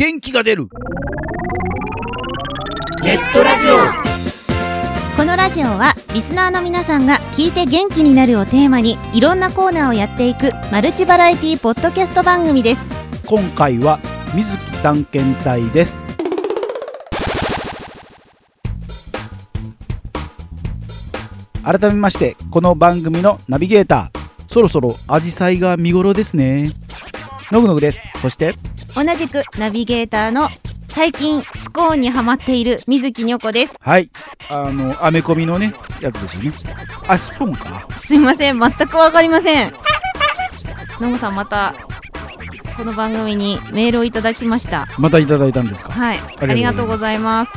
元気が出る。ネットラジオ。このラジオはリスナーの皆さんが聞いて元気になるをテーマにいろんなコーナーをやっていくマルチバラエティポッドキャスト番組です。今回は水木探検隊です。改めましてこの番組のナビゲーター。そろそろアジサイが見頃ですね。のぐのぐです。そして同じくナビゲーターの最近スコーンにハマっている水木にょこです。はい。あのアメコミのねやつですよね。あスプーンか？すいません。全くわかりません。のぐさんまたこの番組にメールをいただきました。またいただいたんですか？はい。ありがとうございます。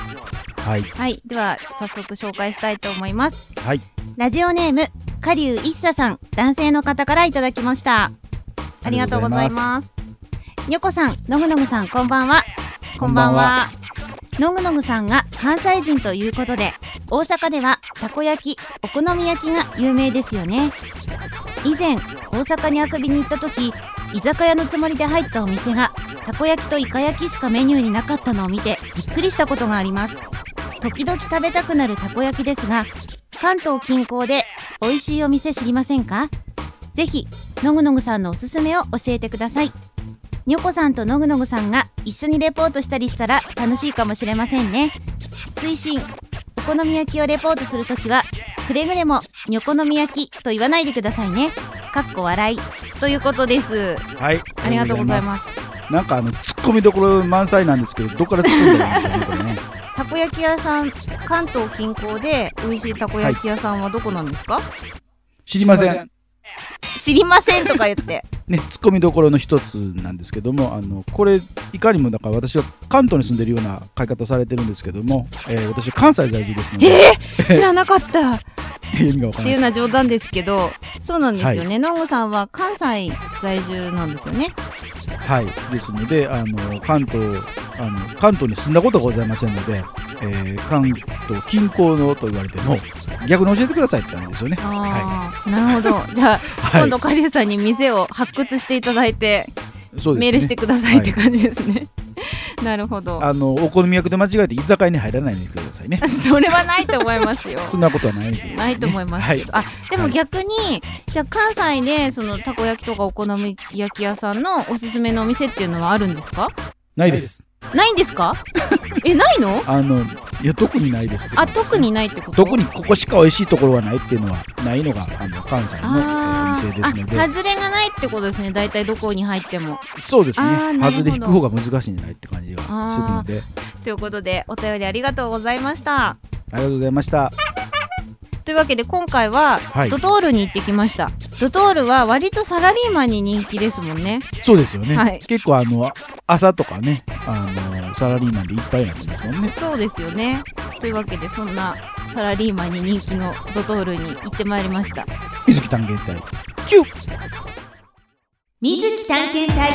はい。はい。では早速紹介したいと思います。はい。ラジオネームカリュウ一茶さん。男性の方からいただきました。ありがとうございますにょこさんのぐのぐさんこんばんは。こんばんは。のぐのぐさんが関西人ということで大阪ではたこ焼きお好み焼きが有名ですよね。以前大阪に遊びに行った時居酒屋のつもりで入ったお店がたこ焼きとイカ焼きしかメニューになかったのを見てびっくりしたことがあります。時々食べたくなるたこ焼きですが関東近郊で美味しいお店知りませんか？ぜひのぐのぐさんのおすすめを教えてくださいにょこさんとのぐのぐさんが一緒にレポートしたりしたら楽しいかもしれませんね。追伸お好み焼きをレポートするときはくれぐれもにょこのみ焼きと言わないでくださいね。かっこ笑いということです。はい。ありがとうございます。すなんかあのツッコミどころ満載なんですけどどこから突っ込んだらいいんでしょうね。たこ焼き屋さん関東近郊で美味しいたこ焼き屋さんはどこなんですか、知りません知りませんとか言って。ね、ツッコミどころの一つなんですけどもあのこれいかにもだから私は関東に住んでるような書き方をされてるんですけども、えー私は関西在住ですので、えー、知らなかった。っ 意味がわからない。ですていうのは冗談ですけどそうなんですよね、のんごさんは関西在住なんですよね。はい。ですのであの関東あの関東に住んだことがございませんので、えー関東近郊のと言われても逆に教えてくださいって感じですよね。ああ、なるほど。じゃあ、はい。今度カリュウさんに店を発掘していただいて、ね。メールしてくださいっては感じですね、なるほど。あのお好み焼きで間違えて居酒屋に入らないでくださいね。それはないと思いますよ。そんなことはないですよ、ね、ないと思います。はい。あでも逆に、じゃあ関西でそのたこ焼きとかお好み焼き屋さんのおすすめのお店っていうのはあるんですか？ないです。ないんですか？えないの？あのいや特にないですあ特にないってこと？特にここしか美味しいところはないっていうのはないのがあの関西の、えーおあ店ですのーで。あ外れがないってことですね。大体どこに入っても。そうですね。外れ引く方が難しいんじゃないって感じがするので。ということでお便りありがとうございました。ありがとうございました。というわけで今回ははい。ドトールに行ってきました、ドトールは割とサラリーマンに人気ですもんね。そうですよね、はい。結構あの朝とかねあのサラリーマンでいっぱいになってますもんね。そうですよね。というわけでそんなサラリーマンに人気のドトールに行ってまいりました。水木探検隊。キュッ水木探検隊。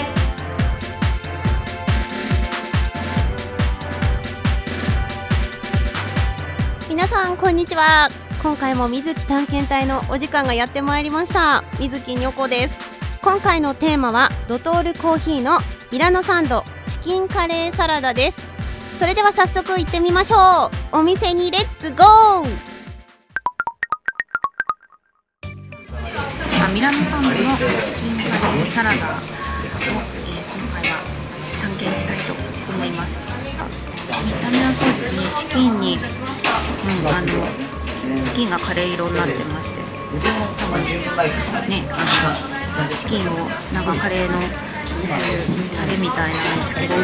皆さんこんにちは。今回も水木探検隊のお時間がやってまいりました。水木にょこです。今回のテーマはドトールコーヒーのミラノサンドチキンカレーサラダです。それでは早速行ってみましょう。お店にレッツゴー。あミラノサンドのチキンカレーサラダを、えー今回は探検したいと思います。見た目はそうですねチキンに、うん、あのチキンがカレー色になってまして。多分ねあのチキンをなんかカレーのタレみたいなんですけど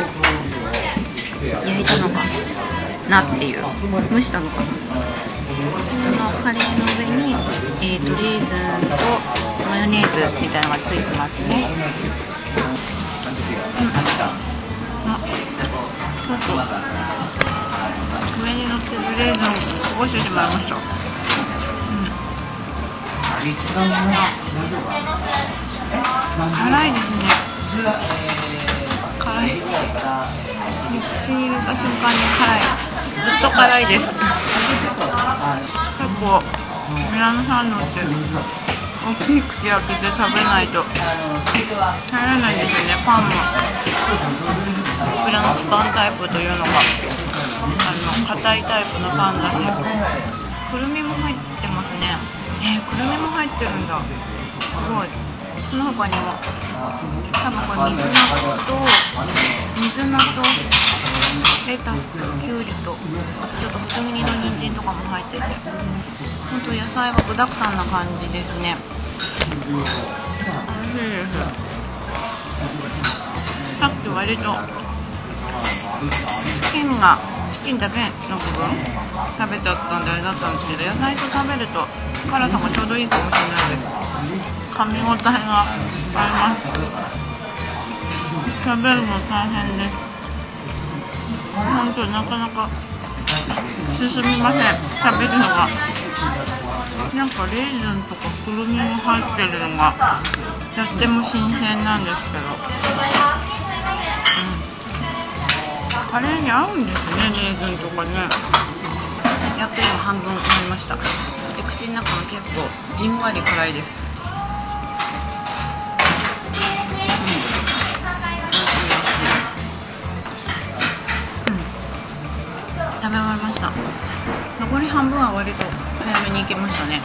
焼いたのかなっていう蒸したのかなこのカレーの上に、えー、とレーズンとマヨネーズみたいなのがついてますね、うん、あちょっと。上に乗ってるレーズンをこぼしてしまいました、う。ん、辛いですね。辛い。口に入れた瞬間に辛い。ずっと辛いです。結構ミラノサンドって大きい口開けて食べないと入らないんですよねパンも。フランスパンタイプというのがあの硬いタイプのパンだし。くるみも入ってますね。えー、くるみも入ってるんだ。すごい。その他にも多分これ水菜と水菜とレタスときゅうりとあとちょっと細切りの人参とかも入ってて本当野菜が具だくさんな感じですね。美味しいですさっき割とチキンがチキンだけの部分食べちゃったんであれだったんですけど野菜と食べると辛さもちょうどいいかもしれないです。噛み応えがあります。食べるの大変です。本当なかなか進みません。食べるのが。なんかレーズンとかくるみも入ってるのがとっても新鮮なんですけど、うん、カレーに合うんですねレーズンとかね。やっと今半分終わりました。で口の中も結構じんわり辛いです。は割と早めに行けましたね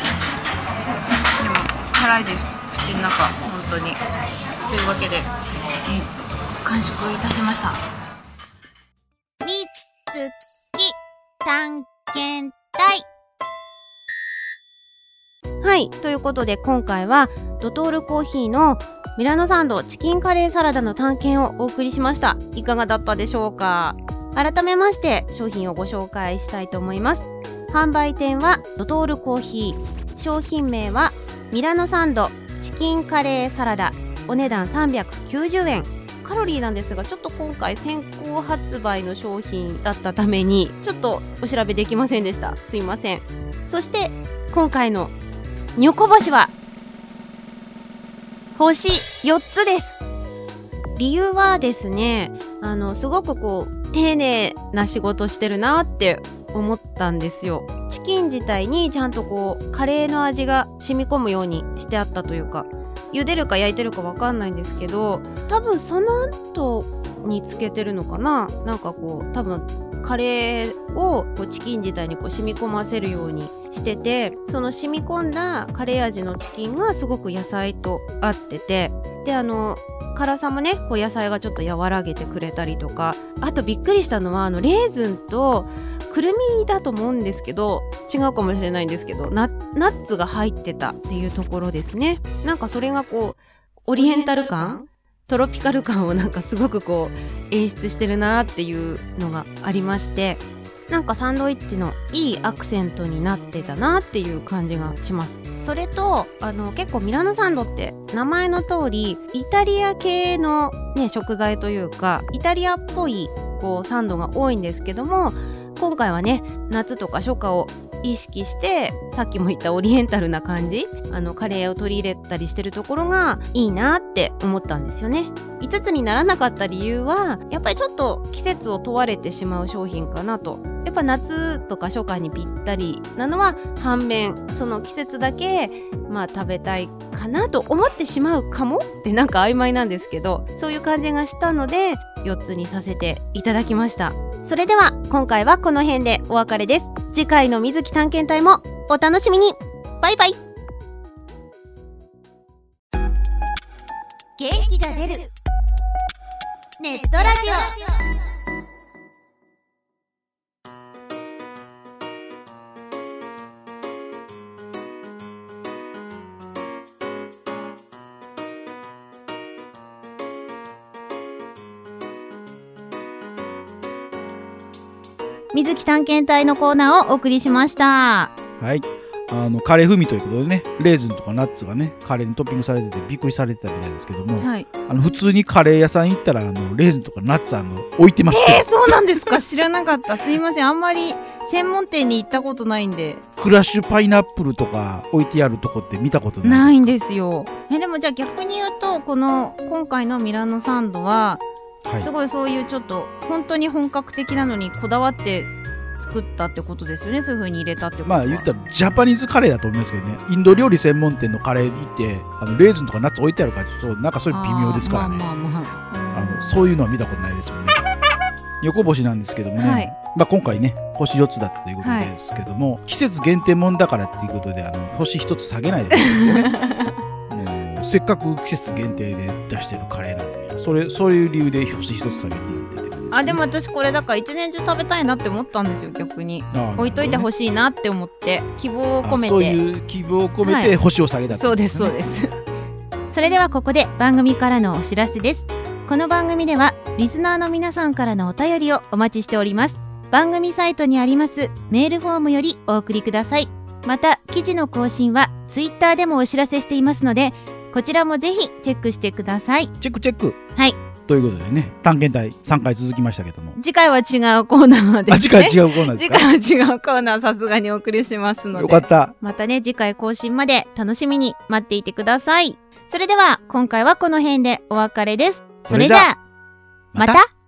でも辛いです口の中本当にというわけで、え完食いたしましたみつき探検隊はい。ということで、今回は、ドトールコーヒーのミラノサンドチキンカレーサラダの探検をお送りしました。いかがだったでしょうか？改めまして、商品をご紹介したいと思います。販売店は、ドトールコーヒー。商品名は、ミラノサンドチキンカレーサラダ。お値段390円。カロリーなんですが、ちょっと今回先行発売の商品だったために、ちょっとお調べできませんでした。すいません。そして、今回のニョコ星は、星4つです。理由はですね、あの、すごくこう、丁寧な仕事してるなって思ったんですよ。チキン自体にちゃんとこう、カレーの味が染み込むようにしてあったというか、茹でるか焼いてるかわかんないんですけど、多分その後につけてるのかな？なんかこう、多分カレーをこうチキン自体にこう染み込ませるようにしててその染み込んだカレー味のチキンがすごく野菜と合っててであの辛さもねこう野菜がちょっと和らげてくれたりとかあとびっくりしたのはあのレーズンとくるみだと思うんですけど違うかもしれないんですけどナッツが入ってたっていうところですね。なんかそれがこうオリエンタル感？トロピカル感をなんかすごくこう演出してるなっていうのがありましてなんかサンドイッチのいいアクセントになってたなっていう感じがします。それとあの結構ミラノサンドって名前の通りイタリア系の、ね、食材というかイタリアっぽいこうサンドが多いんですけども今回はね夏とか初夏を意識してさっきも言ったオリエンタルな感じあのカレーを取り入れたりしてるところがいいなって思ったんですよね。5つにならなかった理由はやっぱりちょっと季節を問われてしまう商品かなと。やっぱ夏とか初夏にぴったりなのは反面その季節だけまあ食べたいかなと思ってしまうかも？ってなんか曖昧なんですけどそういう感じがしたので4つにさせていただきました。それでは今回はこの辺でお別れです。次回の水木探検隊もお楽しみに。バイバイ。元気が出る。ネットラジオ。水木探検隊のコーナーをお送りしました。はい。あの、カレー風味ということでね、レーズンとかナッツがね、カレーにトッピングされててびっくりされてたみたいですけども、はい。あの、普通にカレー屋さん行ったら、あの、レーズンとかナッツあの、置いてます。けど、えー、そうなんですか？知らなかった。すいません。あんまり専門店に行ったことないんで。クラッシュパイナップルとか置いてあるとこって見たことないないんですよ。えでもじゃあ逆に言うとこの今回のミラノサンドははい。すごいそういうちょっと本当に本格的なのにこだわって作ったってことですよね。そういう風に入れたってことまあ言ったらジャパニーズカレーだと思いますけどね。インド料理専門店のカレー行ってあのレーズンとかナッツ置いてあるからちょっとなんかそれ微妙ですからね。まあまあまああ。のそういうのは見たことないですもんね。横星なんですけどもね、はい。まあ、今回ね星4つだったということですけども、季節限定もんだからということであの星1つ下げないで せっかく季節限定で出してるカレーなんでそれそういう理由で星1つ下げるなんてて。るんですけどあでも私これだから一年中食べたいなって思ったんですよ逆に。あ置いといてほししいなって思って希望を込めて。そういう希望を込めてはい。星を下げたってそうですそうです。それではここで番組からのお知らせです。この番組ではリスナーの皆さんからのお便りをお待ちしております。番組サイトにありますメールフォームよりお送りください。また記事の更新はツイッターでもお知らせしていますのでこちらもぜひチェックしてください。チェックチェック。はい。ということでね探検隊3回続きましたけども。次回は違うコーナーです、ね、あ次回違うコーナーです次か回は違うコーナーさすがにお送りしますので。よかった。またね、次回更新まで楽しみに待っていてください。それでは、今回はこの辺でお別れです。それじゃあ、また